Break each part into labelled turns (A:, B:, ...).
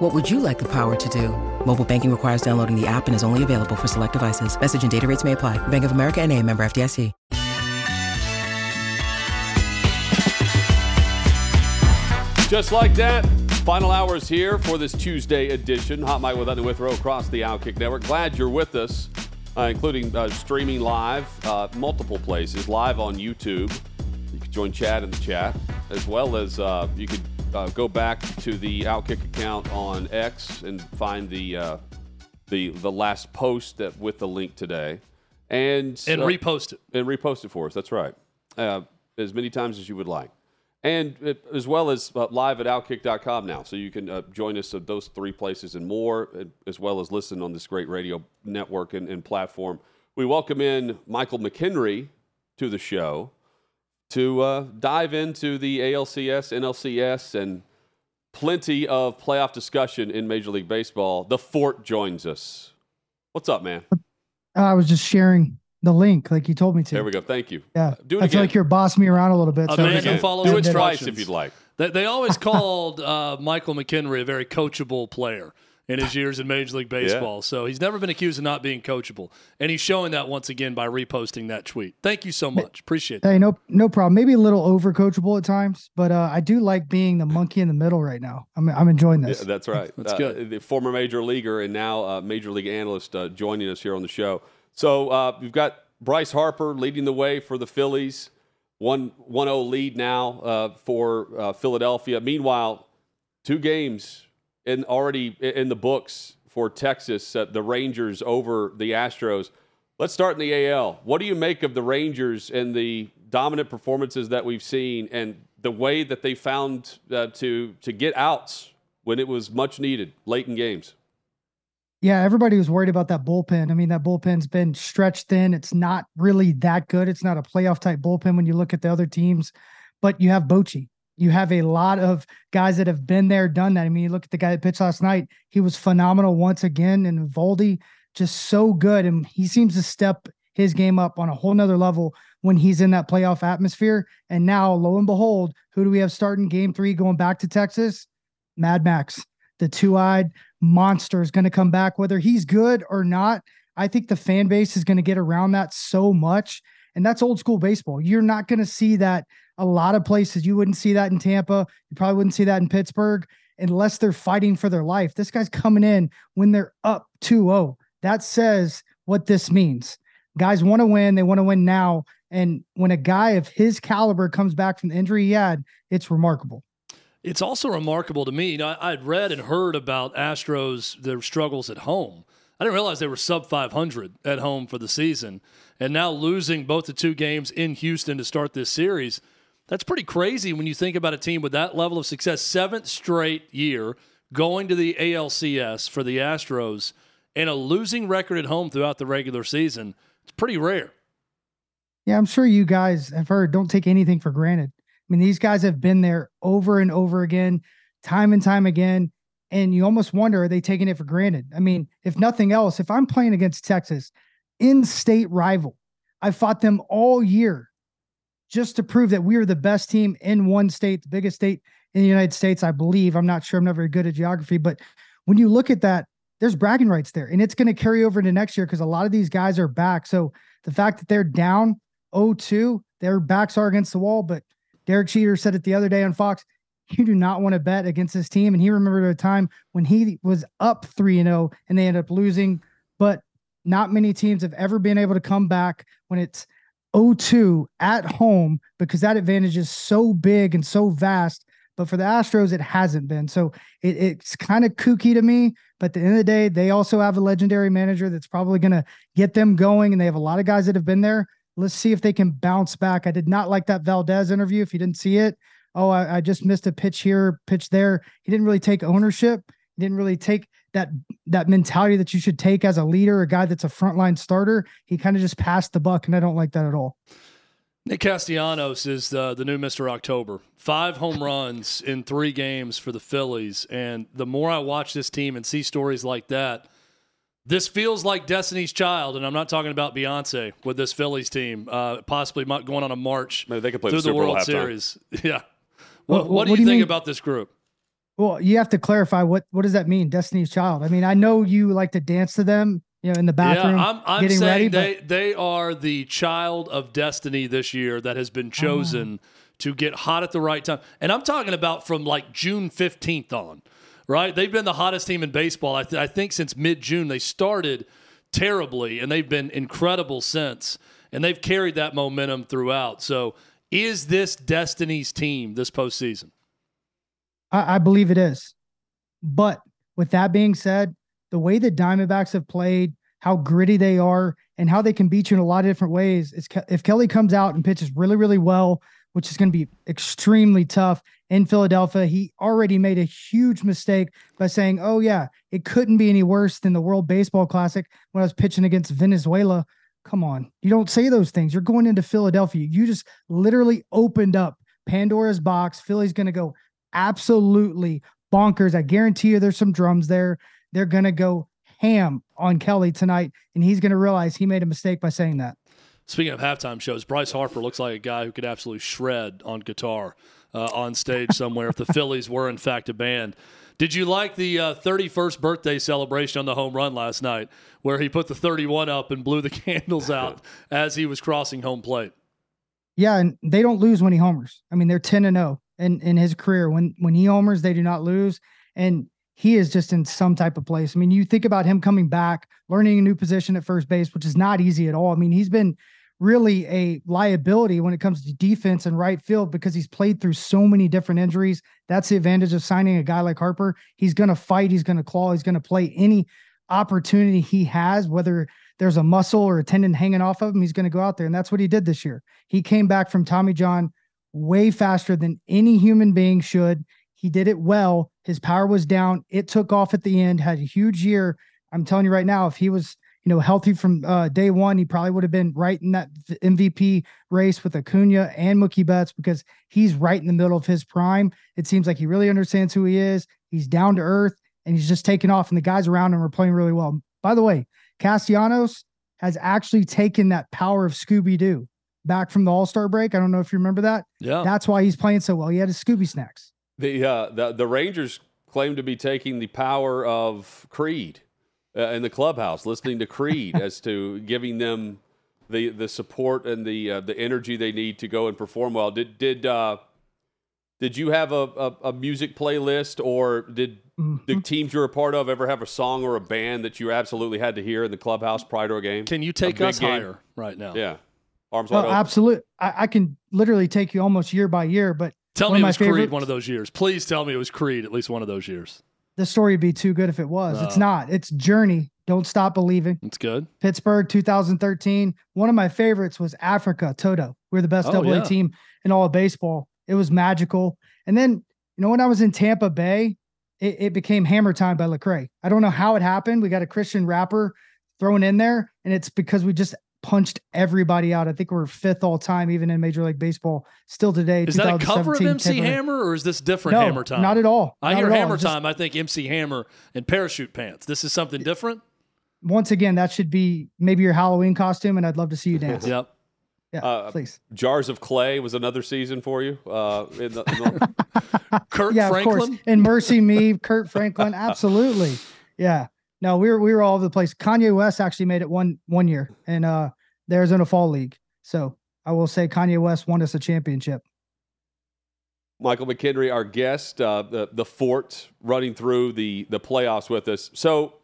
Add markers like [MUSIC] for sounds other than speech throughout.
A: What would you like the power to do? Mobile banking requires downloading the app and is only available for select devices. Message and data rates may apply. Bank of America and a member FDIC.
B: Just like that, final hours here for this Tuesday edition. Hot Mic with Hutton Withrow across the Outkick Network. Glad you're with us, uh, including uh, streaming live, uh, multiple places, live on YouTube. You can join Chad in the chat, as well as uh, you could uh, go back to the Outkick account on X and find the uh, the the last post that with the link today, and
C: and repost it
B: and repost it for us. That's right, as many times as you would like and it, as well as uh, live at outkick.com now. So you can uh, join us at those three places and more, as well as listen on this great radio network and, and, platform. We welcome in Michael McKenry to the show to uh, dive into the ALCS, NLCS, and plenty of playoff discussion in Major League Baseball. The Fort joins us. What's up, man?
D: I was just sharing the link like you told me to.
B: There we go. Thank you.
D: Yeah. Do it I again. feel like you're bossing me around a little bit.
C: A so man who follows
B: Do it twice if you'd like.
C: They, they always [LAUGHS] called uh, Michael McKenry a very coachable player in his years in Major League Baseball. Yeah. So he's never been accused of not being coachable. And he's showing that once again by reposting that tweet. Thank you so much. Appreciate it.
D: Hey, no no problem. Maybe a little over coachable at times, but uh, I do like being the monkey in the middle right now. I'm, I'm enjoying this.
B: Yeah, that's right.
C: that's uh, good.
B: The former major leaguer and now uh, major league analyst uh, joining us here on the show. So uh, we've got Bryce Harper leading the way for the Phillies. 1 0 lead now uh, for uh, Philadelphia. Meanwhile, two games already in the books for Texas, uh, the Rangers over the Astros. Let's start in the AL. What do you make of the Rangers and the dominant performances that we've seen and the way that they found uh, to, to get outs when it was much needed late in games?
D: Yeah, everybody was worried about that bullpen. I mean, that bullpen's been stretched thin. It's not really that good. It's not a playoff type bullpen when you look at the other teams, but you have Bochy. You have a lot of guys that have been there, done that. I mean, you look at the guy that pitched last night. He was phenomenal once again, and Eovaldi just so good, and he seems to step his game up on a whole nother level when he's in that playoff atmosphere. And now, lo and behold, who do we have starting game three going back to Texas? Mad Max the two-eyed monster is going to come back whether he's good or not i think the fan base is going to get around that so much and that's old school baseball you're not going to see that a lot of places you wouldn't see that in tampa you probably wouldn't see that in pittsburgh unless they're fighting for their life this guy's coming in when they're up 2-0 that says what this means guys want to win they want to win now and when a guy of his caliber comes back from the injury he had it's remarkable
C: it's also remarkable to me. You know, I, would read and heard about Astros their struggles at home. I didn't realize they were sub 500 at home for the season, and now losing both the two games in Houston to start this series. That's pretty crazy when you think about a team with that level of success, seventh straight year going to the ALCS for the Astros, and a losing record at home throughout the regular season. It's pretty rare.
D: Yeah, I'm sure you guys have heard. Don't take anything for granted. I mean, these guys have been there over and over again, time and time again. And you almost wonder, are they taking it for granted? I mean, if nothing else, if I'm playing against Texas, in state rival, I fought them all year just to prove that we are the best team in one state, the biggest state in the United States, I believe. I'm not sure. I'm not very good at geography, but when you look at that, there's bragging rights there. And it's going to carry over into next year because a lot of these guys are back. So the fact that they're down 0-2, their backs are against the wall, but Derek Jeter said it the other day on Fox. You do not want to bet against this team. And he remembered a time when he was up 3 and 0 and they ended up losing. But not many teams have ever been able to come back when it's 0-2 at home because that advantage is so big and so vast. But for the Astros, it hasn't been. So it, it's kind of kooky to me. But at the end of the day, they also have a legendary manager that's probably going to get them going. And they have a lot of guys that have been there. Let's see if they can bounce back. I did not like that Valdez interview. If you didn't see it, oh, I, I just missed a pitch here, pitch there. He didn't really take ownership. He didn't really take that that mentality that you should take as a leader, a guy that's a frontline starter. He kind of just passed the buck, and I don't like that at all.
C: Nick Castellanos is the, the new Mr. October. Five home runs in three games for the Phillies. And the more I watch this team and see stories like that, this feels like Destiny's Child. And I'm not talking about Beyonce with this Phillies team, uh, possibly going on a march
B: Maybe they could play
C: through
B: the,
C: the, World. Series. [LAUGHS] Yeah. What,
D: Well,
C: what do
D: what
C: you
D: do you
C: think
D: mean?
C: about this group?
D: Well, you have to clarify what what does that mean, Destiny's Child? I mean, I know you like to dance to them, you know, in the bathroom,
C: yeah, I'm, I'm
D: getting
C: saying
D: ready.
C: they,
D: but
C: they are the child of destiny this year that has been oh. chosen to get hot at the right time. And I'm talking about from like June 15th on, right? They've been the hottest team in baseball, I, th- I think, since mid June. They started terribly and they've been incredible since. And they've carried that momentum throughout. So, is this Destiny's team this postseason?
D: I, I believe it is. But with that being said, the way the Diamondbacks have played, how gritty they are, and how they can beat you in a lot of different ways, is Ke- if Kelly comes out and pitches really, really well, which is going to be extremely tough in Philadelphia, he already made a huge mistake by saying, "Oh yeah, it couldn't be any worse than the World Baseball Classic when I was pitching against Venezuela." Come on, you don't say those things. You're going into Philadelphia. You just literally opened up Pandora's box. Philly's going to go absolutely bonkers. I guarantee you there's some drums there. They're going to go ham on Kelly tonight, and he's going to realize he made a mistake by saying that.
C: Speaking of halftime shows, Bryce Harper looks like a guy who could absolutely shred on guitar uh, on stage somewhere if the [LAUGHS] Phillies were, in fact, a band. Did you like the uh, 31st birthday celebration on the home run last night where he put the 31 up and blew the [LAUGHS] candles out as he was crossing home plate?
D: Yeah, and they don't lose when he homers. I mean, they're 10 and 0 in, in his career. When when he homers, they do not lose. And he is just in some type of place. I mean, you think about him coming back, learning a new position at first base, which is not easy at all. I mean, he's been really a liability when it comes to defense and right field because he's played through so many different injuries. That's the advantage of signing a guy like Harper. He's going to fight, he's going to claw, he's going to play any opportunity he has, whether there's a muscle or a tendon hanging off of him, he's going to go out there. And that's what he did this year. He came back from Tommy John way faster than any human being should. He did it well. His power was down. It took off at the end, had a huge year. I'm telling you right now, if he was, you know, healthy from uh, day one, he probably would have been right in that MVP race with Acuna and Mookie Betts because he's right in the middle of his prime. It seems like he really understands who he is. He's down to earth and he's just taking off, and the guys around him are playing really well. By the way, Castellanos has actually taken that power of Scooby Doo back from the All Star break. I don't know if you remember that.
C: Yeah.
D: That's why he's playing so well. He had his Scooby snacks.
B: The, uh, the the Rangers claim to be taking the power of Creed uh, in the clubhouse, listening to Creed [LAUGHS] as to giving them the the support and the uh, the energy they need to go and perform well. Did did uh, did you have a, a, a music playlist, or did the
D: Mhm.
B: teams you're a part of ever have a song or a band that you absolutely had to hear in the clubhouse prior to a game?
C: Can you take
B: big
C: us higher right now?
B: yeah, arms
D: Oh,
B: wide open.
D: absolutely. I, I can literally take you almost year by year, but
C: Tell me it
D: my
C: was Creed one of those years. Please tell me it was Creed at least one of those years.
D: the story would be too good if it was. It's not. It's Journey. Don't stop believing.
C: It's good.
D: Pittsburgh 2013. One of my favorites was Africa, Toto. We're the best
C: Oh,
D: double
C: yeah.
D: A team in all of baseball. It was magical. And then, you know, when I was in Tampa Bay, it, it became Hammer Time by Lecrae. I don't know how it happened. We got a Christian rapper thrown in there, and it's because we just punched everybody out. I think we're fifth all time, even in Major League Baseball, still today.
C: Is that a cover of MC
D: Tampa
C: Hammer or is this different
D: No,
C: Hammer Time?
D: not at all.
C: I
D: Not
C: hear
D: at all.
C: Hammer
D: Just-
C: Time. I think MC Hammer and parachute pants. This is something different.
D: once again, that should be maybe your Halloween costume, and I'd love to see you [LAUGHS] dance.
C: Yep.
D: Yeah,
B: Uh,
D: please.
B: Jars of Clay was another season for you. Uh, in the, in the- [LAUGHS]
C: Kirk
D: yeah, of course. And Mercy Me, Kirk Franklin, absolutely. Yeah. No, we were we were all over the place. Kanye West actually made it one one year in uh the Arizona Fall League. So I will say Kanye West won us a championship.
B: Michael McKenry, our guest, uh, the the fort running through the the playoffs with us. So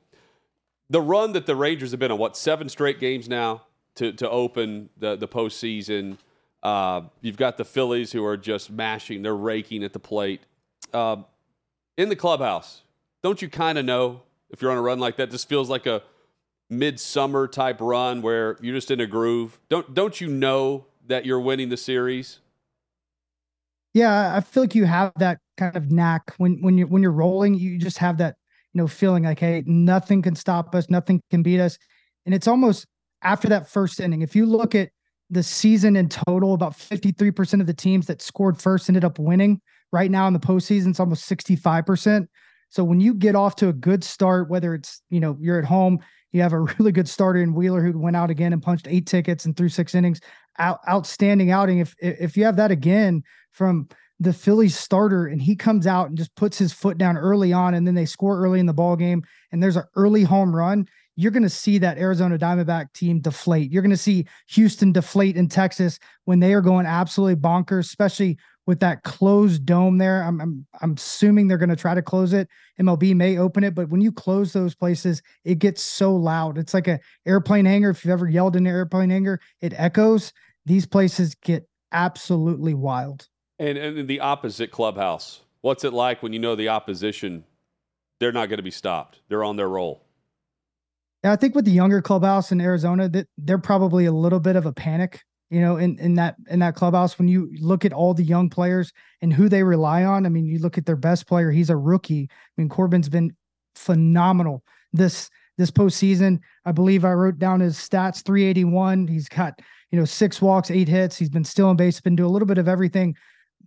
B: the run that the Rangers have been on, what seven straight games now to to open the the postseason. Uh, you've got the Phillies who are just mashing; they're raking at the plate. Uh, in the clubhouse, don't you kind of know if you're on a run like that? This feels like a midsummer type run where you're just in a groove. Don't don't you know that you're winning the series?
D: Yeah, I feel like you have that kind of knack when when you're when you're rolling, you just have that, you know, feeling like, hey, nothing can stop us, nothing can beat us. And it's almost after that first inning. If you look at the season in total, about 53% of the teams that scored first ended up winning. Right now in the postseason, it's almost 65%. So when you get off to a good start, whether it's, you know, you're at home, you have a [LAUGHS] really good starter in Wheeler who went out again and punched eight tickets and threw six innings. Out, outstanding outing. If if you have that again from the Phillies starter and he comes out and just puts his foot down early on and then they score early in the ball game and there's an early home run, you're going to see that Arizona Diamondback team deflate. You're going to see Houston deflate in Texas when they are going absolutely bonkers, especially with that closed dome there. I'm I'm, I'm assuming they're going to try to close it. MLB may open it, but when you close those places, it gets so loud. It's like a airplane hangar. If you've ever yelled in an airplane hangar, it echoes. These places get absolutely wild.
B: And and the opposite clubhouse. What's it like when you know the opposition? They're not going to be stopped. They're on their roll.
D: Yeah, I think with the younger clubhouse in Arizona, that they're probably a little bit of a panic you know, in, in that in that clubhouse, when you look at all the young players and who they rely on, I mean, you look at their best player, he's a rookie. I mean, Corbin's been phenomenal this this postseason. I believe I wrote down his stats 381. He's got, you know, six walks, eight hits. He's been still in base, been doing a little bit of everything.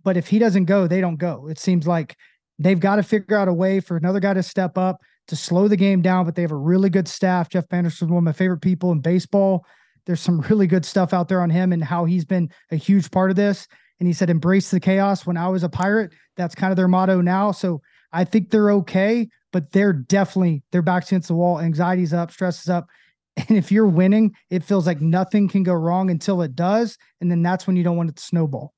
D: But if he doesn't go, they don't go. It seems like they've got to figure out a way for another guy to step up to slow the game down, but they have a really good staff. Jeff Banister's one of my favorite people in baseball. There's some really good stuff out there on him and how he's been a huge part of this. And he said, embrace the chaos. When I was a pirate, that's kind of their motto now. So I think they're okay, but they're definitely their backs against the wall. Anxiety's up, stress is up. [LAUGHS] And if you're winning, it feels like nothing can go wrong until it does. And then that's when you don't want it to snowball.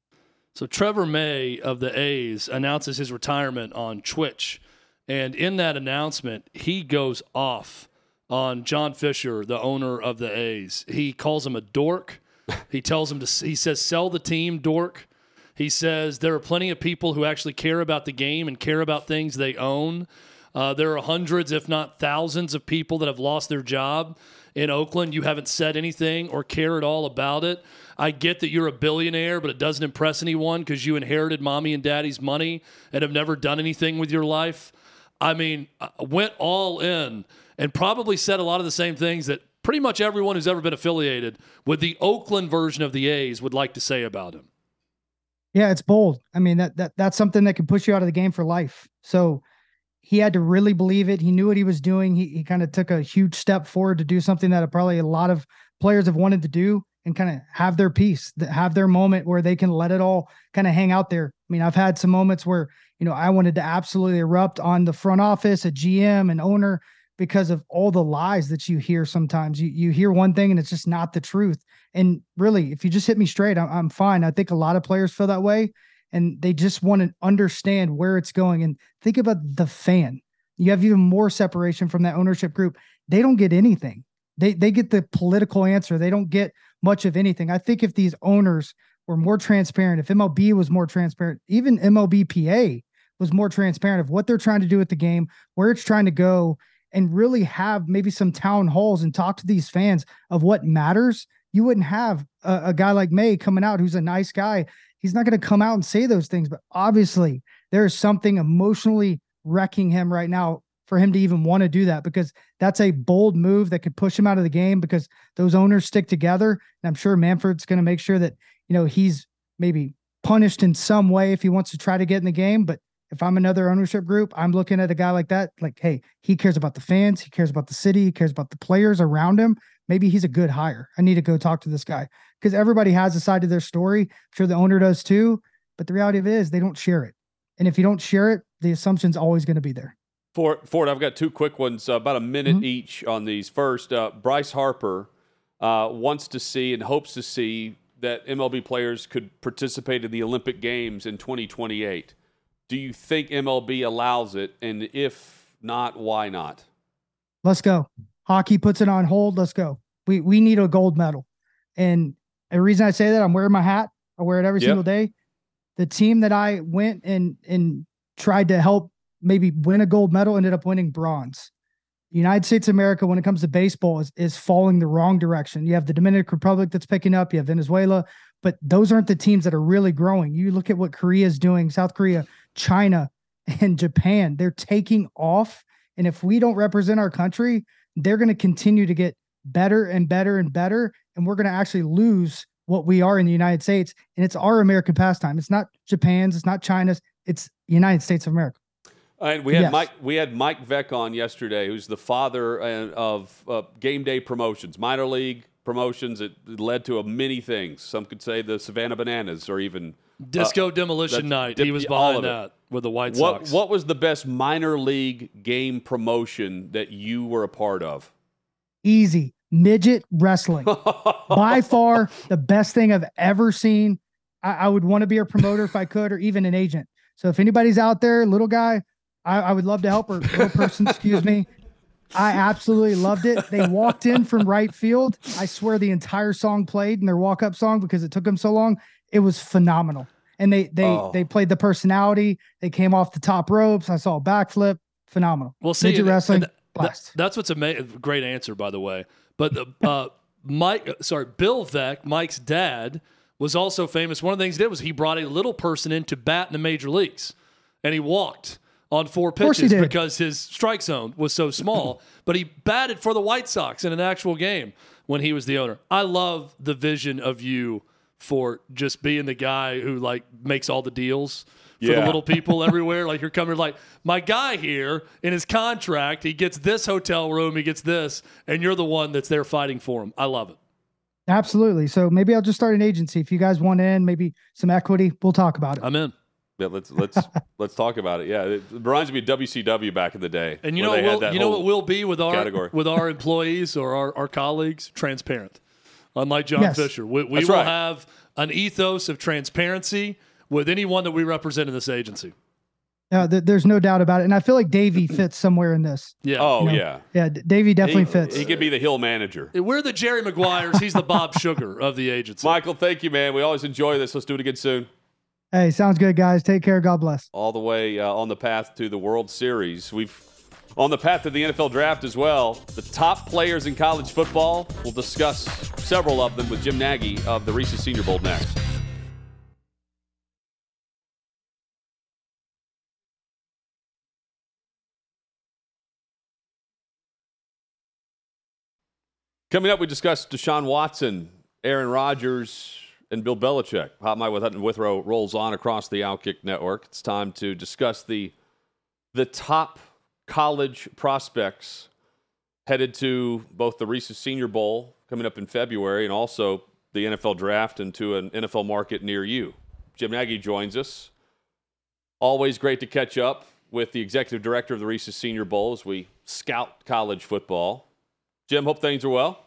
C: So Trevor May of the A's announces his retirement on Twitch. And in that announcement, he goes off on John Fisher, the owner of the A's. He calls him a dork. He tells him to, he says, sell the team, dork. He says there are plenty of people who actually care about the game and care about things they own. Uh, there are hundreds, if not thousands, of people that have lost their job in Oakland. You haven't said anything or care at all about it. I get that you're a billionaire, but it doesn't impress anyone because you inherited mommy and daddy's money and have never done anything with your life. I mean, I uh, went all in and probably said a lot of the same things that pretty much everyone who's ever been affiliated with the Oakland version of the A's would like to say about him.
D: Yeah, it's bold. I mean, that that that's something that can push you out of the game for life. So he had to really believe it. He knew what he was doing. He he kind of took a huge step forward to do something that probably a lot of players have wanted to do and kind of have their piece, have their moment where they can let it all kind of hang out there. I mean, I've had some moments where, you know, I wanted to absolutely erupt on the front office, a GM, an owner, because of all the lies that you hear sometimes. You you hear one thing and it's just not the truth. And really, if you just hit me straight, I'm, I'm fine. I think a lot of players feel that way and they just want to understand where it's going. And think about the fan. You have even more separation from that ownership group. They don't get anything. They they get the political answer. They don't get much of anything. I think if these owners were more transparent, if MLB was more transparent, even MLBPA was more transparent of what they're trying to do with the game, where it's trying to go, and really have maybe some town halls and talk to these fans of what matters, you wouldn't have a, a guy like May coming out who's a nice guy. He's not going to come out and say those things, but obviously there is something emotionally wrecking him right now for him to even want to do that because that's a bold move that could push him out of the game because those owners stick together. And I'm sure Manfred's going to make sure that, you know, he's maybe punished in some way if he wants to try to get in the game, but if I'm another ownership group, I'm looking at a guy like that, like, hey, he cares about the fans, he cares about the city, he cares about the players around him. Maybe he's a good hire. I need to go talk to this guy because everybody has a side of their story. I'm sure the owner does too. But the reality of it is they don't share it. And if you don't share it, the assumption's always going to be there.
B: Fort, Fort, I've got two quick ones, uh, about a minute mm-hmm. each on these. First, uh, Bryce Harper uh, wants to see and hopes to see that MLB players could participate in the Olympic Games in 2028. Do you think MLB allows it? And if not, why not?
D: Let's go. Hockey puts it on hold. Let's go. We we need a gold medal. And the reason I say that, I'm wearing my hat. I wear it every yep. single day. The team that I went and and tried to help maybe win a gold medal ended up winning bronze. The United States of America, when it comes to baseball, is, is falling the wrong direction. You have the Dominican Republic that's picking up, you have Venezuela, but those aren't the teams that are really growing. You look at what Korea is doing, South Korea, China, [LAUGHS] and Japan, they're taking off. And if we don't represent our country, they're going to continue to get better and better and better. And we're going to actually lose what we are in the United States. And it's our American pastime. It's not Japan's, it's not China's, it's United States of America.
B: And we had
D: Yes.
B: Mike. We had Mike Veeck on yesterday, who's the father uh, of uh, game day promotions, minor league promotions. It led to a many things. Some could say the Savannah Bananas, or even uh,
C: Disco Demolition Night.
B: dip-
C: he was behind
B: of it.
C: that with the White
B: what.
C: Sox.
B: What was the best minor league game promotion that you were a part of?
D: Easy. Midget wrestling. [LAUGHS] By far the best thing I've ever seen. I, I would want to be a promoter if I could, or even an agent. So if anybody's out there, little guy, I, I would love to help her. Little person, excuse me. I absolutely loved it. They walked in from right field. I swear the entire song played in their walk-up song because it took them so long. It was phenomenal. And they they
B: Oh.
D: they played the personality. They came off the top ropes. I saw a backflip. Phenomenal.
C: Well, see,
D: Midget
C: and-
D: wrestling.
C: and th-
D: blast.
C: that's what's a ama- great answer, by the way. But the, uh, Mike, sorry, Bill Veeck, Mike's dad, was also famous. One of the things he did was he brought a little person in to bat in the major leagues, and he walked on four pitches because his strike zone was so small. [CLEARS THROAT] but he batted for the White Sox in an actual game when he was the owner. I love the vision of you for just being the guy who like makes all the deals for the little people [LAUGHS] everywhere. Like you're coming like my guy here in his contract, he gets this hotel room, he gets this, and you're the one that's there fighting for him. I love it.
D: Absolutely. So maybe I'll just start an agency. If you guys want in, maybe some equity, we'll talk about it.
C: I'm in.
B: Yeah, let's let's [LAUGHS] let's talk about it. Yeah, it reminds me of WCW back in the day.
C: And you know what we'll, you know what we'll be with our
B: category.
C: with our [LAUGHS] employees or our, our colleagues? Transparent. Unlike John
D: Yes.
C: Fisher. We, we will
B: right.
C: have an ethos of transparency with anyone that we represent in this agency.
D: Uh, th- there's no doubt about it. And I feel like Davey [CLEARS THROAT] fits somewhere in this.
C: Yeah.
B: Oh
D: you know,
B: yeah,
D: Yeah, D- Davey definitely
B: he,
D: fits.
B: He could be the hill manager.
C: We're the Jerry Maguires. He's the Bob [LAUGHS] Sugar of the agency.
B: Michael, thank you, man. We always enjoy this. Let's do it again soon.
D: Hey, sounds good, guys. Take care. God bless.
B: All the way uh, on the path to the World Series. We've on the path to the NFL draft as well. The top players in college football. We'll discuss several of them with Jim Nagy of the Reese's Senior Bowl next. Coming up, we discuss Deshaun Watson, Aaron Rodgers, and Bill Belichick. Hot Mic with Hutton Withrow rolls on across the Outkick Network. It's time to discuss the the top college prospects headed to both the Reese's Senior Bowl coming up in February and also the NFL draft and to an NFL market near you. Jim Nagy joins us. Always great to catch up with the executive director of the Reese's Senior Bowl as we scout college football. Jim, hope things are well.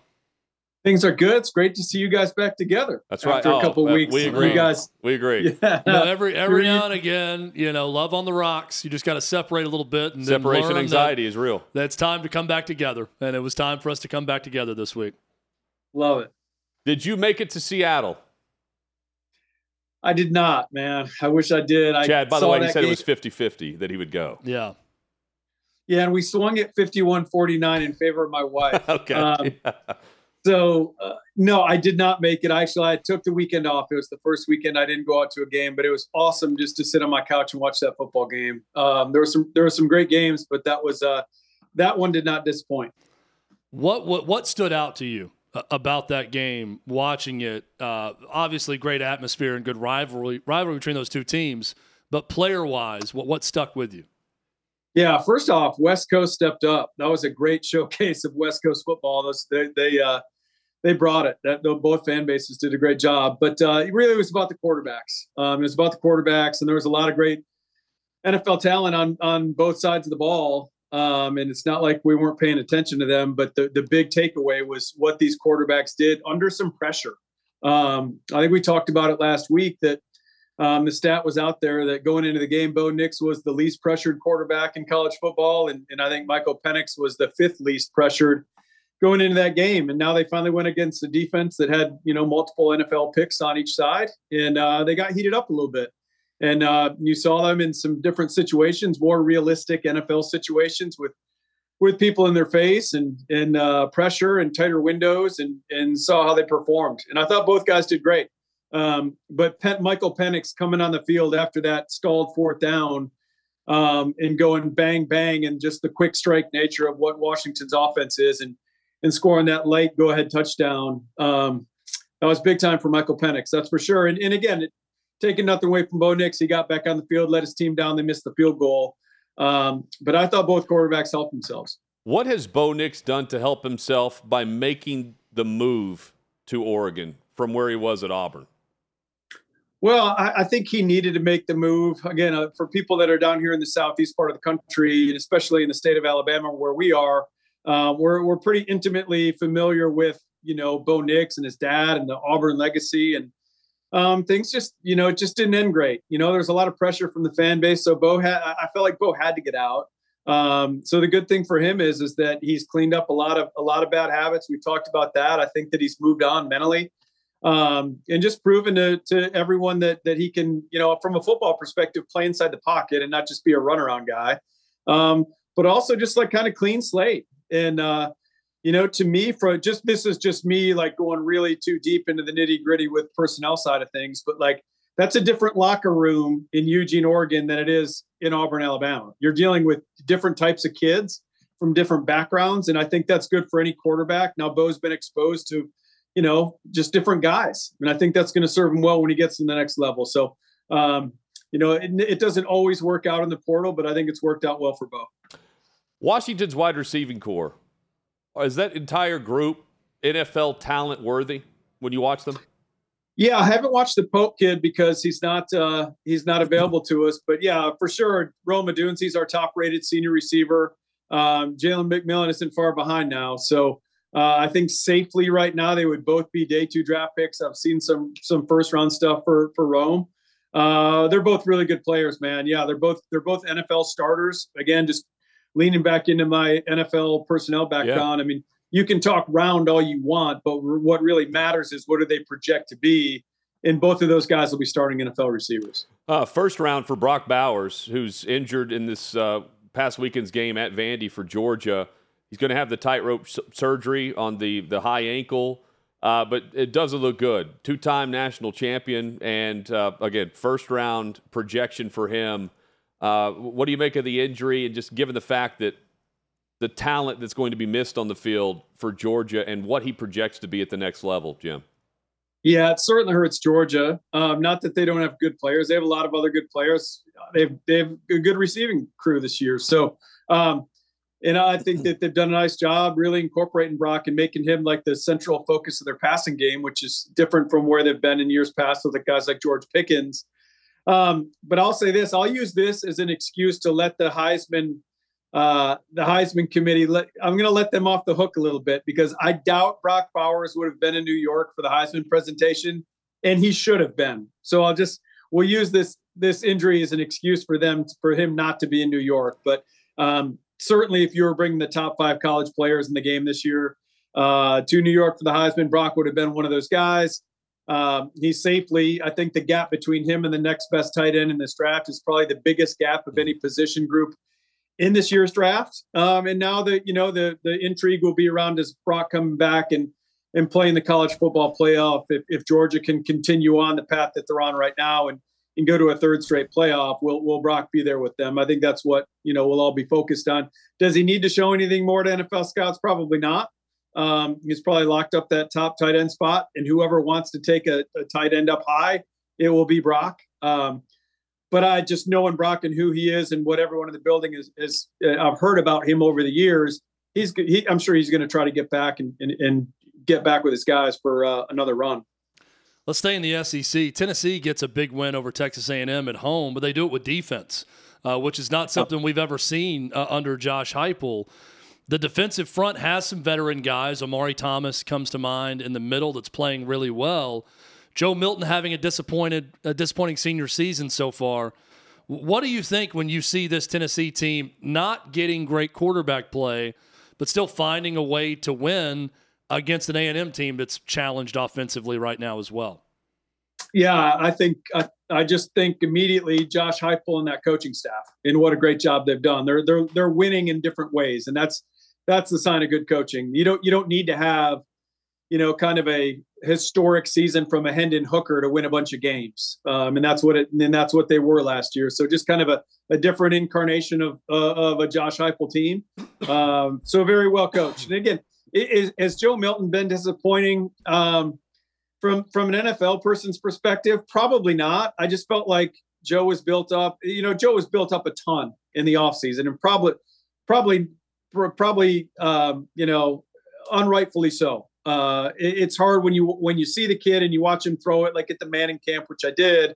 E: Things are good. It's great to see you guys back together.
B: That's right.
E: After a
B: Oh,
E: couple weeks,
B: we agree.
E: You guys,
B: We agree. [LAUGHS]
E: yeah.
C: No, every every
E: You're-
C: now and again, you know, love on the rocks. You just got to separate a little bit and
B: Separation anxiety is real.
C: That, that it's time to come back together, and it was time for us to come back together this week.
E: Love it.
B: Did you make it to Seattle?
E: I did not, man. I wish I did. I
B: Chad, by the way, he said
E: game.
B: it was 50 50 that he would go.
C: Yeah,
E: Yeah, and we swung it 51-49 in favor of my wife. [LAUGHS]
B: Okay.
E: Um, [LAUGHS] So uh, no, I did not make it. Actually, I took the weekend off. It was the first weekend I didn't go out to a game, but it was awesome just to sit on my couch and watch that football game. Um, there were some there were some great games, but that was uh, that one did not disappoint.
C: what what what stood out to you uh, about that game? Watching it, uh, obviously great atmosphere and good rivalry rivalry between those two teams, but player wise, what what stuck with you?
E: Yeah, first off, West Coast stepped up. That was a great [LAUGHS] showcase of West Coast football. Those they they uh, they brought it. That both fan bases did a great job. But uh, it really was about the quarterbacks. Um, it was about the quarterbacks, and there was a lot of great NFL talent on on both sides of the ball. Um, and it's not like we weren't paying attention to them, but the the big takeaway was what these quarterbacks did under some pressure. Um, I think we talked about it last week that um, the stat was out there that going into the game, Bo Nix was the least pressured quarterback in college football, and, and I think Michael Penix was the fifth least pressured going into that game. And now they finally went against a defense that had you know multiple NFL picks on each side, and uh, they got heated up a little bit. And uh, you saw them in some different situations, more realistic NFL situations with with people in their face and and uh, pressure and tighter windows, and and saw how they performed. And I thought both guys did great. Um, but Pen- Michael Penix coming on the field after that stalled fourth down um, and going bang bang and just the quick strike nature of what Washington's offense is and and scoring that late go ahead touchdown. Um, that was big time for Michael Penix, that's for sure. And, and again, it, taking nothing away from Bo Nix, he got back on the field, let his team down, they missed the field goal. Um, but I thought both quarterbacks helped themselves.
B: What has Bo Nix done to help himself by making the move to Oregon from where he was at Auburn?
E: Well, I, I, think he needed to make the move again uh, for people that are down here in the southeast part of the country, and especially in the state of Alabama where we are. Um, we're we're pretty intimately familiar with you know Bo Nix and his dad and the Auburn legacy, and um, things just you know it just didn't end great. You know, there's a lot of pressure from the fan base, so Bo had I felt like Bo had to get out. Um, so the good thing for him is is that he's cleaned up a lot of a lot of bad habits. We talked about that. I think that he's moved on mentally um, and just proven to, to everyone that that he can, you know, from a football perspective, play inside the pocket and not just be a runaround guy, um, but also just like kind of clean slate. And uh, you know, to me, for just this is just me like going really too deep into the nitty gritty with personnel side of things, but like that's a different locker room in Eugene, Oregon than it is in Auburn, Alabama. You're dealing with different types of kids from different backgrounds, and I think that's good for any quarterback. Now, Bo's been exposed to you know, just different guys. And I think that's going to serve him well when he gets to the next level. So, um, you know, it, it, doesn't always work out in the portal, but I think it's worked out well for Bo.
B: Washington's wide receiving core is that entire group NFL talent worthy when you watch them?
E: Yeah, I haven't watched the Polk kid because he's not uh, he's not available to us. But yeah, for sure, Rome Odunze's our top rated senior receiver. Um, Jalen McMillan isn't far behind now, so uh, I think safely right now they would both be day two draft picks. I've seen some some first round stuff for for Rome. Uh, they're both really good players, man. Yeah, they're both they're both NFL starters. Again, just leaning back into my NFL personnel background. Yeah. I mean, you can talk round all you want, but what really matters is what do they project to be. And both of those guys will be starting NFL receivers.
B: Uh, first round for Brock Bowers, who's injured in this uh, past weekend's game at Vandy for Georgia. He's going to have the tightrope surgery on the the high ankle, uh, but it doesn't look good. Two time national champion, and uh, again, first round projection for him. Uh, what do you make of the injury, and just given the fact that the talent that's going to be missed on the field for Georgia and what he projects to be at the next level, Jim?
E: Yeah, it certainly hurts Georgia. Um, not that they don't have good players; they have a lot of other good players. They've they have a good receiving crew this year. So um, and I think that they've done a nice job really incorporating Brock and making him like the central focus of their passing game, which is different from where they've been in years past with the guys like George Pickens. Um, but I'll say this: I'll use this as an excuse to let the Heisman, uh, the Heisman committee. Let, I'm going to let them off the hook a little bit because I doubt Brock Bowers would have been in New York for the Heisman presentation, and he should have been. So I'll just we'll use this this injury as an excuse for them for him not to be in New York. But um, certainly if you were bringing the top five college players in the game this year uh, to New York for the Heisman, Brock would have been one of those guys. Um, he's safely, I think the gap between him and the next best tight end in this draft is probably the biggest gap of any position group in this year's draft. Um, and now that you know the the intrigue will be around as Brock coming back and and playing the college football playoff. If, if Georgia can continue on the path that they're on right now and and go to a third straight playoff, will will Brock be there with them? I think that's what you know we'll all be focused on. Does he need to show anything more to NFL scouts? Probably not. Um, he's probably locked up that top tight end spot, and whoever wants to take a, a tight end up high, it will be Brock. Um, but I just knowing Brock and who he is and what everyone in the building is, is uh, I've heard about him over the years. He's, he, I'm sure he's going to try to get back and, and, and get back with his guys for uh, another run.
C: Let's stay in the SEC. Tennessee gets a big win over Texas A&M at home, but they do it with defense, uh, which is not something we've ever seen uh, under Josh Heupel. The defensive front has some veteran guys. Omari Thomas comes to mind in the middle that's playing really well. Joe Milton having a disappointed, a disappointing senior season so far. What do you think when you see this Tennessee team not getting great quarterback play, but still finding a way to win – against an A&M team that's challenged offensively right now as well.
E: Yeah, I think I, I just think immediately Josh Heupel and that coaching staff and what a great job they've done. They're they're they're winning in different ways, and that's that's the sign of good coaching. You don't you don't need to have you know, kind of a historic season from a Hendon Hooker to win a bunch of games, um, and that's what it and that's what they were last year. So just kind of a, a different incarnation of uh, of a Josh Heupel team. Um, so very well coached. And again, is, has Joe Milton been disappointing um, from from an NFL person's perspective? Probably not. I just felt like Joe was built up. You know, Joe was built up a ton in the offseason and probably probably probably um, you know unrightfully so. Uh, it, it's hard when you when you see the kid and you watch him throw it like at the Manning camp, which I did.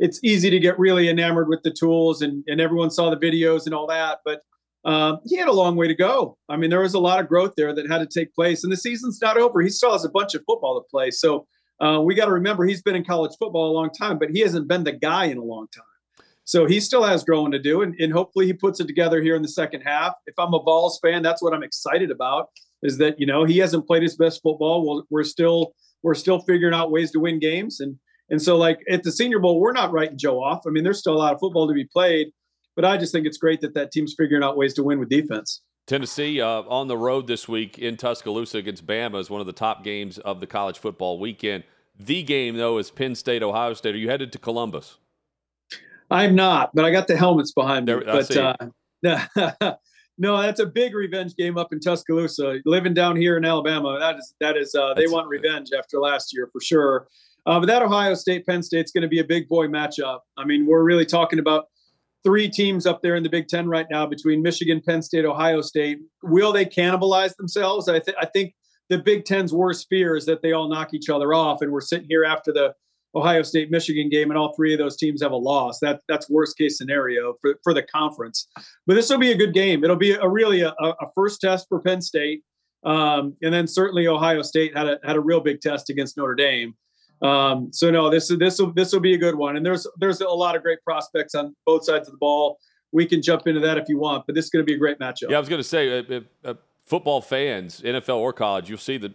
E: It's easy to get really enamored with the tools, and and everyone saw the videos and all that. But um, he had a long way to go. I mean, there was a lot of growth there that had to take place, and the season's not over. He still has a bunch of football to play. So uh, we got to remember he's been in college football a long time, but he hasn't been the guy in a long time. So he still has growing to do, and, and hopefully he puts it together here in the second half. If I'm a Vols fan, that's what I'm excited about. Is that you know he hasn't played his best football. Well, we're still we're still figuring out ways to win games, and and so like at the Senior Bowl, we're not writing Joe off. I mean, there's still a lot of football to be played, but I just think it's great that that team's figuring out ways to win with defense.
B: Tennessee uh, on the road this week in Tuscaloosa against Bama is one of the top games of the college football weekend. The game, though, is Penn State, Ohio State. Are you headed to Columbus?
E: I'm not, but I got the helmets behind me.
B: There,
E: but uh, [LAUGHS] no, that's a big revenge game up in Tuscaloosa. Living down here in Alabama, that is that is uh, they want revenge after last year for sure. Uh, but that Ohio State Penn State's going to be a big boy matchup. I mean, we're really talking about three teams up there in the Big Ten right now between Michigan, Penn State, Ohio State. Will they cannibalize themselves? I, th- I think the Big Ten's worst fear is that they all knock each other off, and we're sitting here after the Ohio State Michigan game, and all three of those teams have a loss. That that's worst case scenario for, for the conference. But this will be a good game. It'll be a really a, a first test for Penn State, um, and then certainly Ohio State had a had a real big test against Notre Dame. Um, so no, this this will this will be a good one. And there's there's a lot of great prospects on both sides of the ball. We can jump into that if you want, but this is going to be a great matchup.
B: Yeah, I was going to say, uh, uh, football fans, NFL or college, you'll see the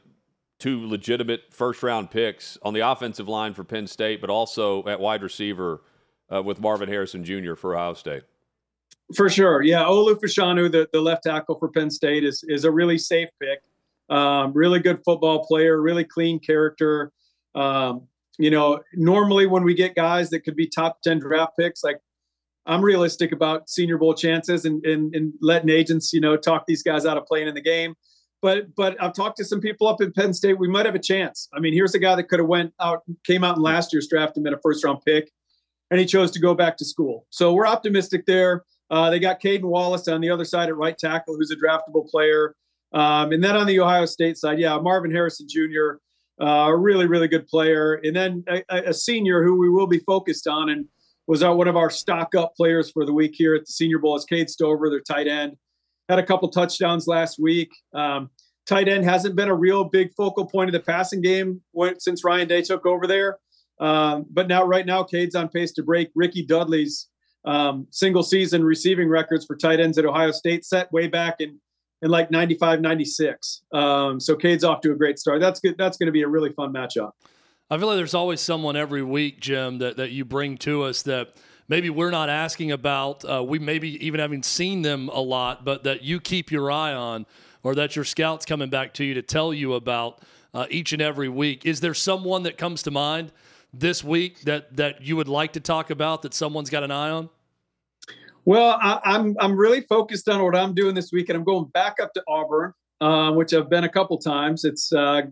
B: two legitimate first round picks on the offensive line for Penn State, but also at wide receiver uh, with Marvin Harrison Jr. for Ohio State.
E: For sure, yeah. Olu Fashanu, the, the left tackle for Penn State, is is a really safe pick. Um, really good football player, really clean character. Um, you know, normally when we get guys that could be top ten draft picks, like I'm realistic about Senior Bowl chances and, and, and letting agents, you know, talk these guys out of playing in the game but but I've talked to some people up in Penn State. We might have a chance. I mean, here's a guy that could have went out, came out in last year's draft and been a first round pick, and he chose to go back to school. So we're optimistic there. Uh, they got Caedan Wallace on the other side at right tackle, who's a draftable player. Um, and then on the Ohio State side, yeah, Marvin Harrison Jr., uh, a really, really good player. And then a, a, senior who we will be focused on and was one of our stock up players for the week here at the Senior Bowl is Cade Stover, their tight end had a couple touchdowns last week. Um, tight end hasn't been a real big focal point of the passing game since Ryan Day took over there. Um, but now, right now, Cade's on pace to break Ricky Dudley's um, single season receiving records for tight ends at Ohio State, set way back in in like 95, 96. Um, so Cade's off to a great start. That's good. That's going to be a really fun matchup.
C: I feel like there's always someone every week, Jim, that, that you bring to us that – maybe we're not asking about. Uh, we maybe even haven't seen them a lot, but that you keep your eye on, or that your scouts coming back to you to tell you about uh, each and every week. Is there someone that comes to mind this week that that you would like to talk about that someone's got an eye on?
E: Well, I, am I'm, I'm really focused on what I'm doing this week, and I'm going back up to Auburn, uh, which I've been a couple times. It's uh,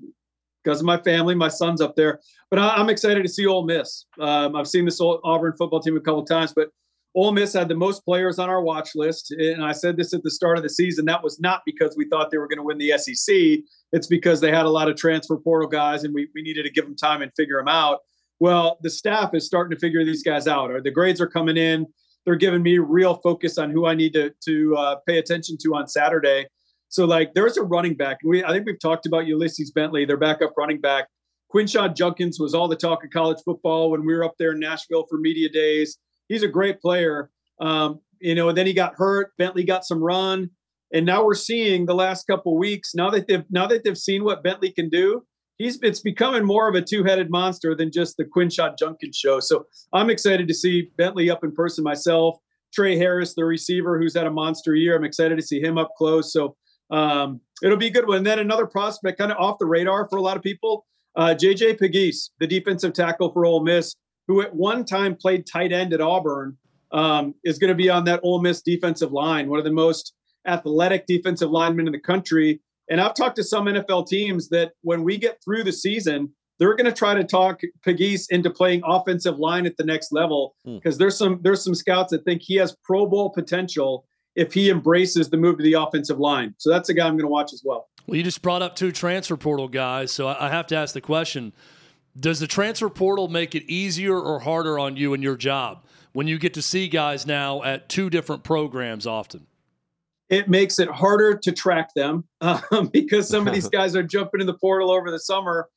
E: because of my family. My son's up there, but I, am excited to see Ole Miss. Um, I've seen this Auburn football team a couple times, but Ole Miss had the most players on our watch list, and I said this at the start of the season. That was not because we thought they were going to win the SEC. It's because they had a lot of transfer portal guys, and we we needed to give them time and figure them out. Well, the staff is starting to figure these guys out. The grades are coming in. They're giving me real focus on who I need to to uh, pay attention to on Saturday. So like there's a running back. We I think we've talked about Ulysses Bentley, their backup running back. Quinshon Judkins was all the talk of college football when we were up there in Nashville for media days. He's a great player. Um, you know, and then he got hurt. Bentley got some run. And now we're seeing the last couple weeks, now that they've now that they've seen what Bentley can do, he's it's becoming more of a two-headed monster than just the Quinshon Judkins show. So I'm excited to see Bentley up in person myself. Tre Harris, the receiver who's had a monster year. I'm excited to see him up close. So Um, it'll be a good one. And then another prospect, kind of off the radar for a lot of people, uh, JJ Pegues, the defensive tackle for Ole Miss, who at one time played tight end at Auburn, um, is going to be on that Ole Miss defensive line, one of the most athletic defensive linemen in the country. And I've talked to some NFL teams that when we get through the season, they're going to try to talk Pegues into playing offensive line at the next level because hmm. there's some there's some scouts that think he has Pro Bowl potential if he embraces the move to the offensive line. So that's a guy I'm going to watch as well.
C: Well, you just brought up two transfer portal guys, so I have to ask the question: Does the transfer portal make it easier or harder on you and your job when you get to see guys now at two different programs often?
E: It makes it harder to track them um, [LAUGHS] because some of these [LAUGHS] guys are jumping in the portal over the summer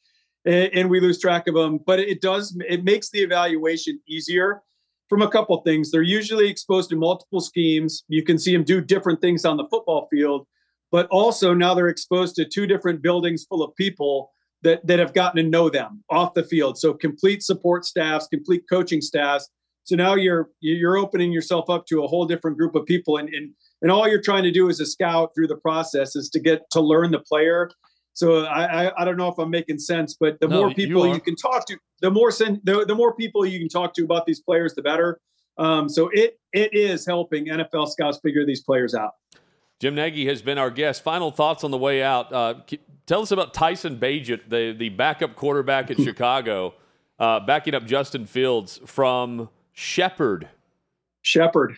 E: and, and we lose track of them. But it does it makes the evaluation easier from a couple things. They're usually exposed to multiple schemes. You can see them do different things on the football field, but also now they're exposed to two different buildings full of people that that have gotten to know them off the field. So complete support staffs, complete coaching staffs. So now you're you're opening yourself up to a whole different group of people, and and and all you're trying to do as a scout through the process is to get to learn the player so I, I, I don't know if I'm making sense, but the no, more people you, you, can talk to, the more sen- the, the more people you can talk to about these players, the better. Um, so it it is helping NFL scouts figure these players out.
B: Jim Nagy has been our guest. Final thoughts on the way out. Uh, tell us about Tyson Bagent, the the backup quarterback at [LAUGHS] Chicago, uh, backing up Justin Fields from Shepherd.
E: Shepherd.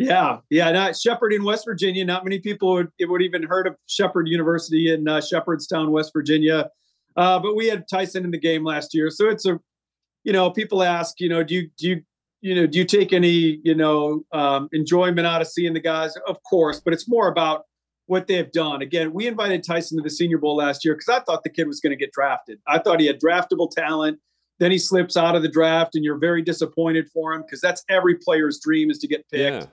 E: Yeah, yeah. Not Shepherd in West Virginia. Not many people would would even heard of Shepherd University in uh, Shepherdstown, West Virginia. Uh, but we had Tyson in the game last year, so it's a, you know, people ask, you know, do you do you you know do you take any you know um, enjoyment out of seeing the guys? Of course, but it's more about what they've done. Again, we invited Tyson to the Senior Bowl last year because I thought the kid was going to get drafted. I thought he had draftable talent. Then he slips out of the draft, and you're very disappointed for him because that's every player's dream is to get picked. Yeah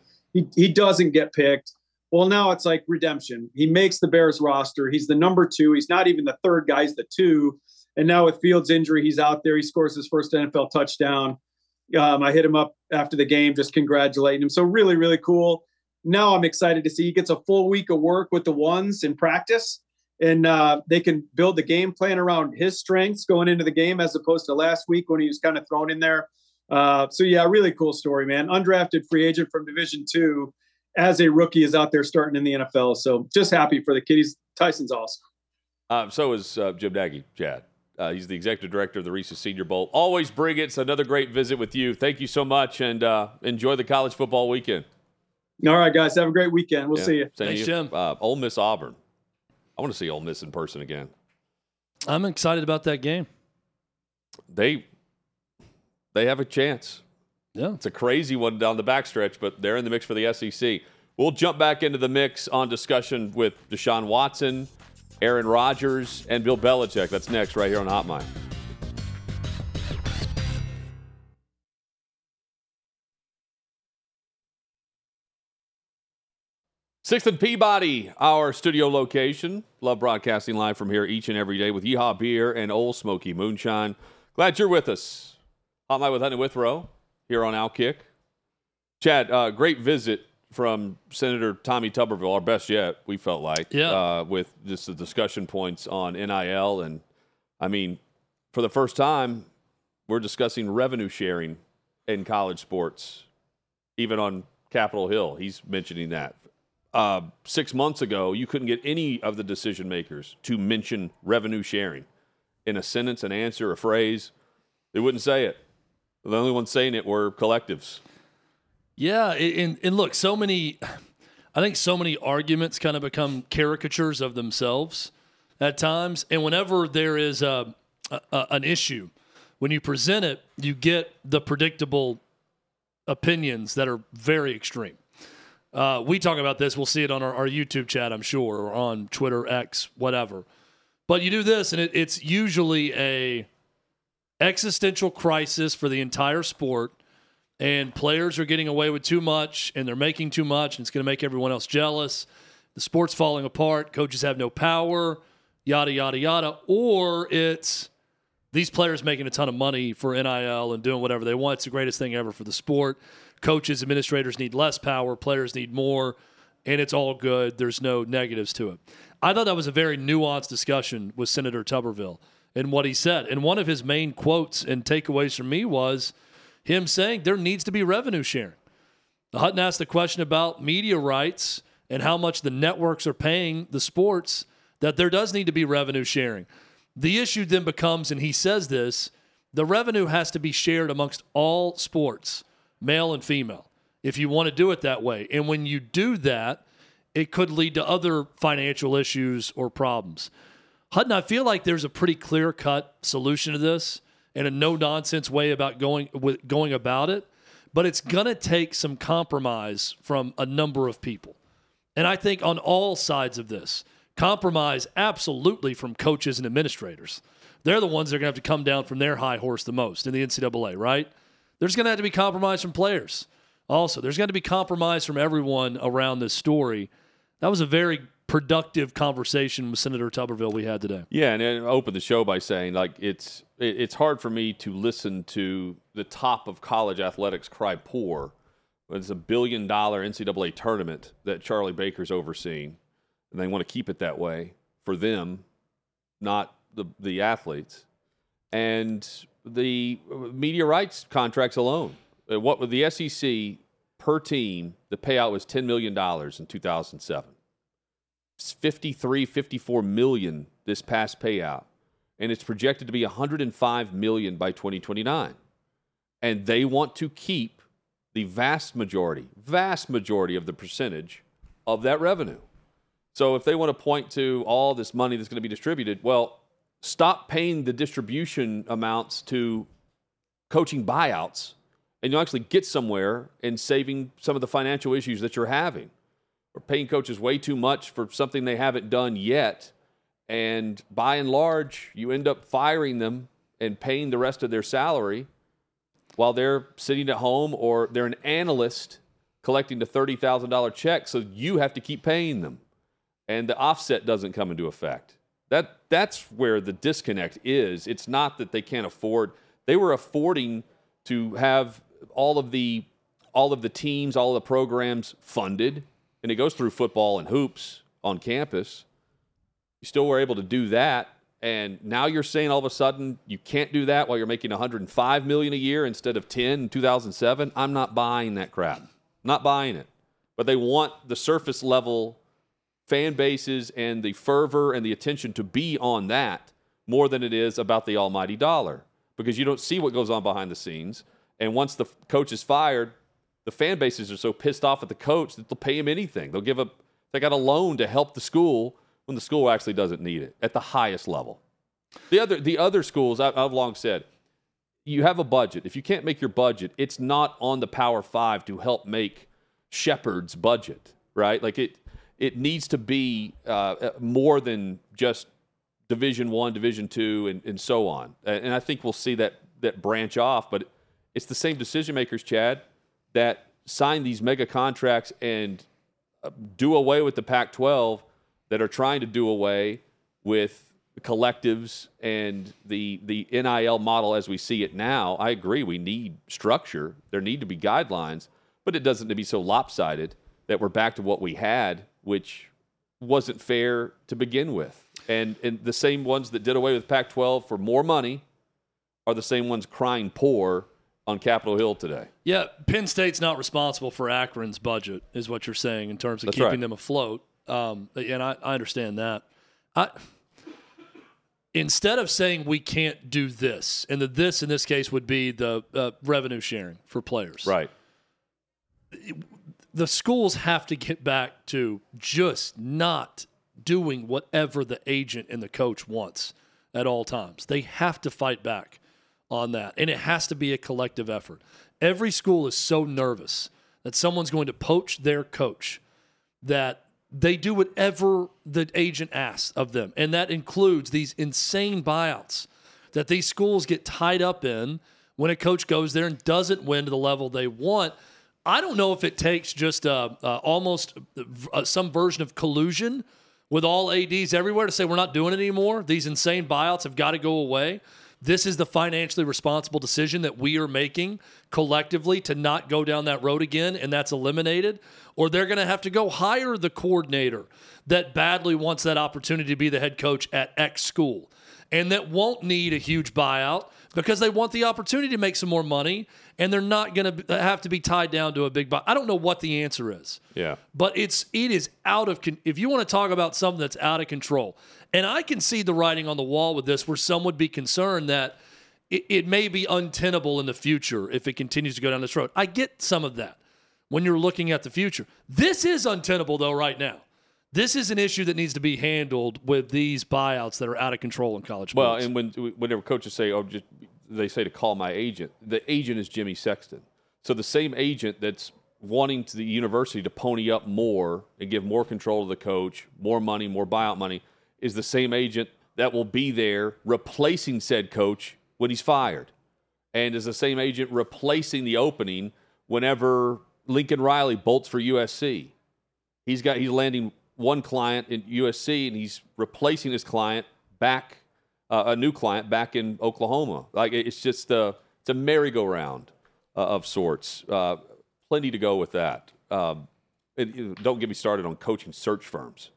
E: he, doesn't get picked. Well, now it's like redemption. He makes the Bears roster. He's the number two. He's not even the third guy, he's the two. And now with Fields' injury, he's out there. He scores his first NFL touchdown. Um, I hit him up after the game, just congratulating him. So really, really cool. Now I'm excited to see he gets a full week of work with the ones in practice, and uh, they can build the game plan around his strengths going into the game as opposed to last week when he was kind of thrown in there uh, so yeah, really cool story, man. Undrafted free agent from Division Two, as a rookie, is out there starting in the NFL. So just happy for the kiddies. Tyson's awesome.
B: Uh, so is uh, Jim Nagy, Chad. Uh, he's the executive director of the Reese's Senior Bowl. Always bring it. It's another great visit with you. Thank you so much, and uh, enjoy the college football weekend.
E: All right, guys. Have a great weekend. We'll yeah. see you.
C: Thanks,
B: you.
C: Jim.
B: Uh, Ole Miss Auburn. I want to see Ole Miss in person again.
C: I'm excited about that game.
B: They they have a chance.
C: Yeah.
B: It's a crazy one down the backstretch, but they're in the mix for the SEC. We'll jump back into the mix on discussion with Deshaun Watson, Aaron Rodgers, and Bill Belichick. That's next, right here on Hot Mic. Sixth and Peabody, our studio location. Love broadcasting live from here each and every day with Yeehaw Beer and Old Smoky Moonshine. Glad you're with us. Hot Mic with Hutton & Withrow here on Outkick. Chad, uh, great visit from Senator Tommy Tuberville, our best yet, we felt like,
C: yeah.
B: Uh, with just the discussion points on NIL. And I mean, for the first time, we're discussing revenue sharing in college sports, even on Capitol Hill. He's mentioning that. Uh, six months ago, you couldn't get any of the decision makers to mention revenue sharing in a sentence, an answer, a phrase. They wouldn't say it. The only ones saying it were collectives.
C: Yeah, and and look, so many. I think so many arguments kind of become caricatures of themselves at times, and whenever there is a, a an issue, when you present it, you get the predictable opinions that are very extreme. Uh, we talk about this. We'll see it on our, our, YouTube chat, I'm sure, or on Twitter, X, whatever. But you do this, and it, it's usually a existential crisis for the entire sport, and players are getting away with too much, and they're making too much, and it's going to make everyone else jealous. The sport's falling apart. Coaches have no power, yada, yada, yada. Or it's these players making a ton of money for NIL and doing whatever they want. It's the greatest thing ever for the sport. Coaches, administrators need less power, players need more. and it's all good. There's no negatives to it. I thought that was a very nuanced discussion with Senator Tuberville and what he said. And one of his main quotes and takeaways from me was him saying there needs to be revenue sharing. Hutton asked the question about media rights and how much the networks are paying the sports, that there does need to be revenue sharing. The issue then becomes, and he says this the revenue has to be shared amongst all sports, male and female, if you want to do it that way. And when you do that, it could lead to other financial issues or problems. Hutton, I feel like there's a pretty clear cut solution to this and a no nonsense way about going with going about it, but it's going to take some compromise from a number of people. And I think on all sides of this, compromise absolutely from coaches and administrators. They're the ones that are going to have to come down from their high horse the most in the NCAA, right? There's going to have to be compromise from players. Also, there's going to be compromise from everyone around this story. That was a very productive conversation with Senator Tuberville we had today.
B: Yeah, and I opened the show by saying like it's it's hard for me to listen to the top of college athletics cry poor it's a billion dollar NCAA tournament that Charlie Baker's overseeing, and they want to keep it that way for them, not the the athletes. And the media rights contracts alone, uh, what with the SEC per team, the payout was $10 million in 2007. It's 53, 54 million this past payout. And it's projected to be 105 million by 2029. And they want to keep the vast majority, vast majority of the percentage of that revenue. So if they want to point to all this money that's going to be distributed, well, stop paying the distribution amounts to coaching buyouts and you'll actually get somewhere in saving some of the financial issues that you're having. Paying coaches way too much for something they haven't done yet. And by and large, you end up firing them and paying the rest of their salary while they're sitting at home or they're an analyst collecting the $30,000 check, so you have to keep paying them. And the offset doesn't come into effect. That, that's where the disconnect is. It's not that they can't afford, they were affording to have all of the all of the teams, all of the programs funded, and it goes through football and hoops on campus. You still were able to do that. And now you're saying all of a sudden you can't do that while you're making 105 million a year instead of 10 in 2007 i'm not buying that crap. Not buying it. But they want the surface level fan bases and the fervor and the attention to be on that more than it is about the almighty dollar. Because you don't see what goes on behind the scenes. And once the coach is fired the fan bases are so pissed off at the coach that they'll pay him anything they'll give a they got a loan to help the school when the school actually doesn't need it at the highest level. The other, the other schools, I've long said, you have a budget. If you can't make your budget, it's not on the Power Five to help make Shepherd's budget, right? Like it, it needs to be uh, more than just Division One, Division Two, and, and so on. And I think we'll see that that branch off. But it's the same decision makers, Chad, that sign these mega contracts and uh, do away with the Pac-12 that are trying to do away with collectives and the the NIL model as we see it now. I agree we need structure. There need to be guidelines, but it doesn't need to be so lopsided that we're back to what we had, which wasn't fair to begin with. And and the same ones that did away with Pac-12 for more money are the same ones crying poor on Capitol Hill today.
C: Yeah, Penn State's not responsible for Akron's budget, is what you're saying in terms of That's keeping right. them afloat. Um, and I, I understand that. I instead of saying we can't do this, and the this in this case would be the uh, revenue sharing for players,
B: right?
C: The schools have to get back to just not doing whatever the agent and the coach wants at all times. They have to fight back on that, and it has to be a collective effort. Every school is so nervous that someone's going to poach their coach that they do whatever the agent asks of them. And that includes these insane buyouts that these schools get tied up in when a coach goes there and doesn't win to the level they want. I don't know if it takes just uh, uh, almost uh, some version of collusion with all ADs everywhere to say we're not doing it anymore. These insane buyouts have got to go away. This is the financially responsible decision that we are making collectively to not go down that road again, and that's eliminated, or they're going to have to go hire the coordinator that badly wants that opportunity to be the head coach at X school and that won't need a huge buyout because they want the opportunity to make some more money and they're not going to have to be tied down to a big buy. I don't know what the answer is.
B: Yeah.
C: But it's it is out of con- if you want to talk about something that's out of control. And I can see the writing on the wall with this where some would be concerned that it, it may be untenable in the future if it continues to go down this road. I get some of that when you're looking at the future. This is untenable though right now. This is an issue that needs to be handled with these buyouts that are out of control in college
B: Well,
C: sports.
B: and when whenever coaches say, "Oh, just," they say to call my agent. The agent is Jimmy Sexton. So the same agent that's wanting to the university to pony up more and give more control to the coach, more money, more buyout money, is the same agent that will be there replacing said coach when he's fired, and is the same agent replacing the opening whenever Lincoln Riley bolts for USC. He's got he's landing one client in USC and he's replacing his client back uh, a new client back in Oklahoma. Like it's just a it's a merry-go-round uh, of sorts. Uh, plenty to go with that. Um, don't get me started on coaching search firms.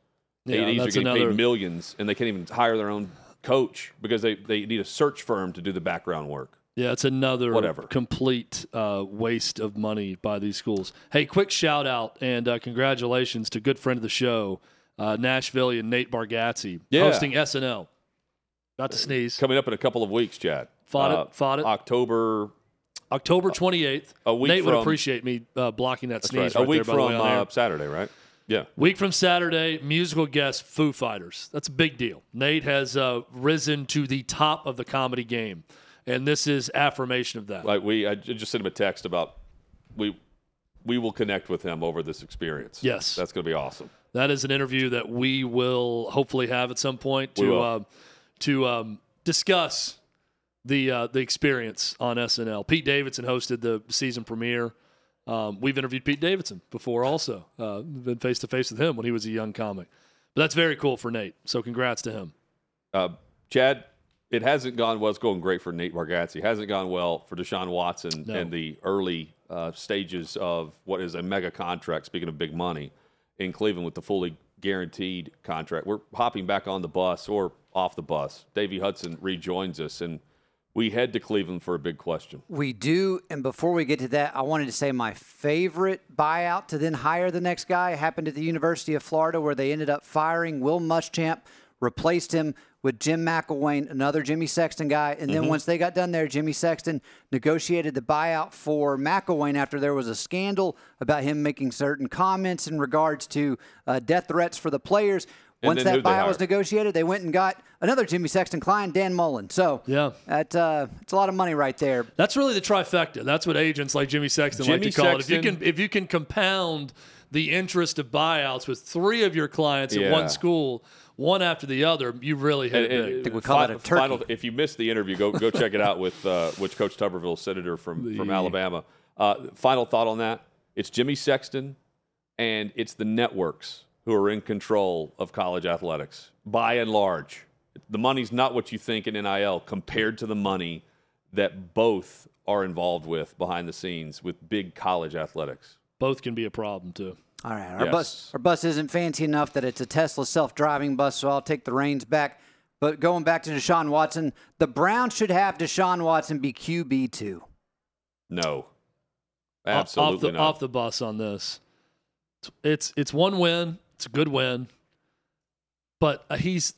C: Yeah,
B: ADs are getting
C: another-
B: paid millions and they can't even hire their own coach because they, they need a search firm to do the background work.
C: Yeah, it's another
B: Whatever.
C: complete uh, waste of money by these schools. Hey, quick shout out and uh, congratulations to good friend of the show, uh, Nashville and Nate Bargatze,
B: Yeah.
C: hosting SNL. Not to sneeze.
B: Coming up in a couple of weeks, Chad.
C: Fought
B: Uh,
C: it. Fought it.
B: October
C: October 28th.
B: a week
C: Nate would appreciate me uh, blocking that sneeze
B: right.
C: right,
B: a week
C: there, by the way,
B: from uh, Saturday, right? Yeah.
C: Week from Saturday, musical guest Foo Fighters. That's a big deal. Nate has uh, risen to the top of the comedy game, and this is affirmation of that.
B: Like we, I just sent him a text about we we will connect with him over this experience.
C: Yes.
B: that's going to be awesome.
C: That is an interview that we will hopefully have at some point to uh, to um, discuss the uh, the experience on SNL. Pete Davidson hosted the season premiere. Um, we've interviewed Pete Davidson before, also uh, been face to face with him when he was a young comic. But that's very cool for Nate. So congrats to him.
B: Uh, Chad, it hasn't gone well. It's going great for Nate Bargatze. It hasn't gone well for Deshaun Watson
C: No.
B: and the early uh, stages of what is a mega contract. Speaking of big money in Cleveland with the fully guaranteed contract, we're hopping back on the bus or off the bus. Davey Hudson rejoins us, and we head to Cleveland for a big question.
F: We do, and before we get to that, I wanted to say my favorite buyout to then hire the next guy happened at the University of Florida, where they ended up firing Will Muschamp, replaced him with Jim McElwain, another Jimmy Sexton guy, and then once they got done there, Jimmy Sexton negotiated the buyout for McElwain after there was a scandal about him making certain comments in regards to uh, death threats for the players.
B: And
F: Once that buyout was negotiated, they went and got another Jimmy Sexton client, Dan Mullen. So
C: Yeah.
F: that uh, it's a lot of money right there.
C: That's really the trifecta. That's what agents like Jimmy Sexton like to call it. If you can if you can compound the interest of buyouts with three of your clients at one school, one after the other, you really hit it
B: And-
C: big.
F: think we call
B: fi-
F: it a turkey.
B: Final, if you missed the interview, go go check it out with uh, which Coach Tuberville, senator from from Alabama. Uh, final thought on that: it's Jimmy Sexton, and it's the networks who are in control of college athletics by and large. The money's not what you think in NIL compared to the money that both are involved with behind the scenes with big college athletics.
C: Both can be a problem too.
F: All right, our
B: Yes.
F: bus our bus isn't fancy enough that it's a Tesla self-driving bus, so I'll take the reins back. But going back to Deshaun Watson, the Browns should have Deshaun Watson be QB two.
B: No,
C: Off-
B: absolutely
C: off the,
B: not.
C: off the bus on this. It's it's one win. It's a good win. But uh, he's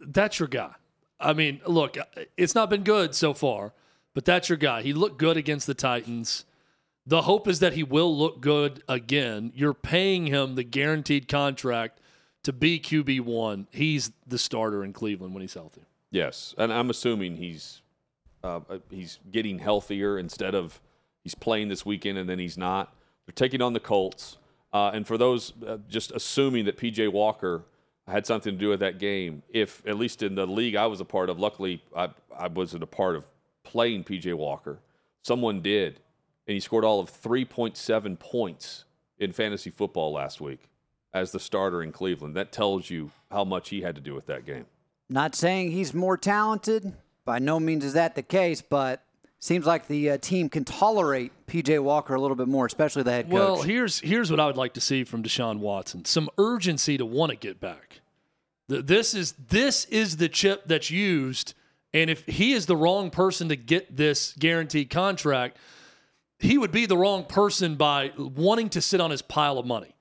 C: that's your guy. I mean, look, uh, it's not been good so far, but that's your guy. He looked good against the Titans. The hope is that he will look good again. You're paying him the guaranteed contract to be QB1. He's the starter in Cleveland when he's healthy.
B: Yes, and I'm assuming he's uh, he's getting healthier instead of he's playing this weekend and then he's not. They're taking on the Colts, uh, and for those uh, just assuming that PJ Walker had something to do with that game, if at least in the league I was a part of, luckily I I wasn't a part of playing PJ Walker. Someone did, and he scored all of 3.7 points in fantasy football last week as the starter in Cleveland. That tells you how much he had to do with that game.
F: Not saying he's more talented, by no means is that the case, but seems like the uh, team can tolerate PJ Walker a little bit more, especially the head coach.
C: Well, here's here's what I would like to see from Deshaun Watson: some urgency to want to get back. This is this is the chip that's used, and if he is the wrong person to get this guaranteed contract, he would be the wrong person by wanting to sit on his pile of money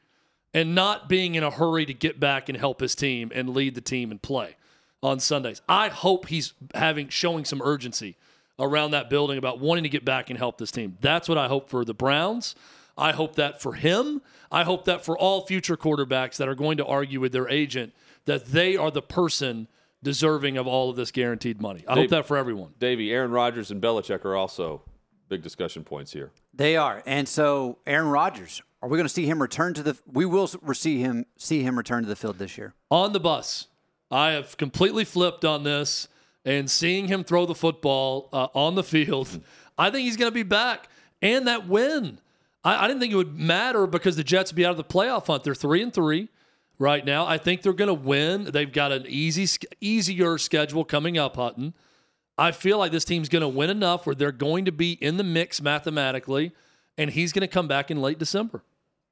C: and not being in a hurry to get back and help his team and lead the team and play on Sundays. I hope he's having showing some urgency around that building about wanting to get back and help this team. That's what I hope for the Browns. I hope that for him. I hope that for all future quarterbacks that are going to argue with their agent that they are the person deserving of all of this guaranteed money. I
B: Dave,
C: hope that for everyone.
B: Davey, Aaron Rodgers and Belichick are also big discussion points here.
F: They are. And so Aaron Rodgers, are we going to see him return to the we will see him see him return to the field this year?
C: On the bus. I have completely flipped on this and seeing him throw the football uh, on the field, I think he's going to be back. And that win, I, I, didn't think it would matter because the Jets would be out of the playoff hunt. They're three and three right now. I think they're going to win. They've got an easy, easier schedule coming up, Hutton. I feel like this team's going to win enough where they're going to be in the mix mathematically, and he's going to come back in late December.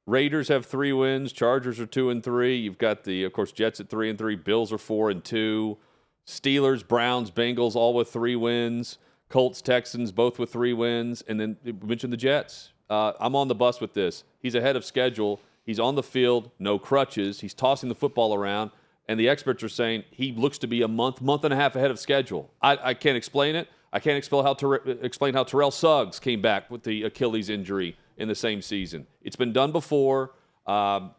B: Raiders have three wins. Chargers are two and three. You've got the, of course, Jets at three and three. Bills are four and two. Steelers, Browns, Bengals, all with three wins. Colts, Texans, both with three wins. And then we mentioned the Jets. Uh, I'm on the bus with this. He's ahead of schedule. He's on the field, no crutches. He's tossing the football around. And the experts are saying he looks to be a month, month and a half ahead of schedule. I, I can't explain it. I can't explain how, Ter- explain how Terrell Suggs came back with the Achilles injury in the same season. It's been done before. Um,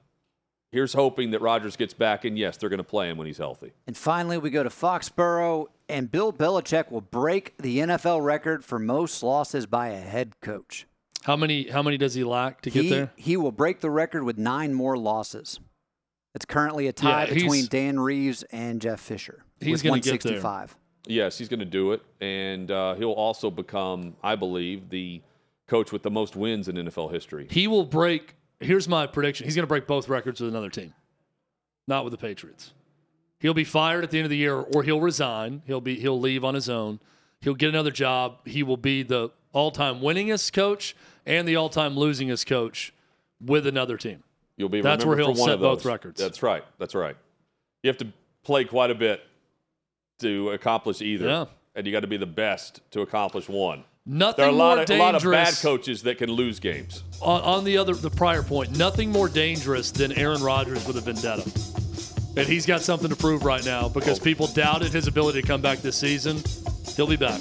B: Here's hoping that Rodgers gets back, and yes, they're going to play him when he's healthy.
F: And finally, we go to Foxborough, and Bill Belichick will break the NFL record for most losses by a head coach.
C: How many? How many does he lack to
F: he,
C: get there?
F: He will break the record with nine more losses. It's currently a tie yeah, between Dan Reeves and Jeff Fisher.
C: He's
F: going to
C: get there.
B: Yes, he's going to do it, and uh, he'll also become, I believe, the coach with the most wins in NFL history.
C: He will break here's my prediction. He's going to break both records with another team, not with the Patriots. He'll be fired at the end of the year, or he'll resign. He'll be he'll leave on his own. He'll get another job. He will be the all-time winningest coach and the all-time losingest coach with another team.
B: You'll be
C: that's where he'll set both records.
B: That's right. That's right. You have to play quite a bit to accomplish either,
C: yeah.
B: and you got to be the best to accomplish one.
C: Nothing
B: there are a
C: more
B: lot of,
C: dangerous.
B: A lot of bad coaches that can lose games.
C: On, on, the other, the prior point, nothing more dangerous than Aaron Rodgers with a vendetta, and he's got something to prove right now because oh. people doubted his ability to come back this season. He'll be back.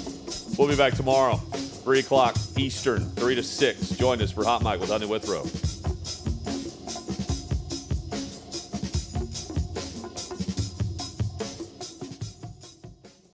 B: We'll be back tomorrow, three o'clock Eastern, three to six. Join us for Hot Mic with Hutton & Withrow.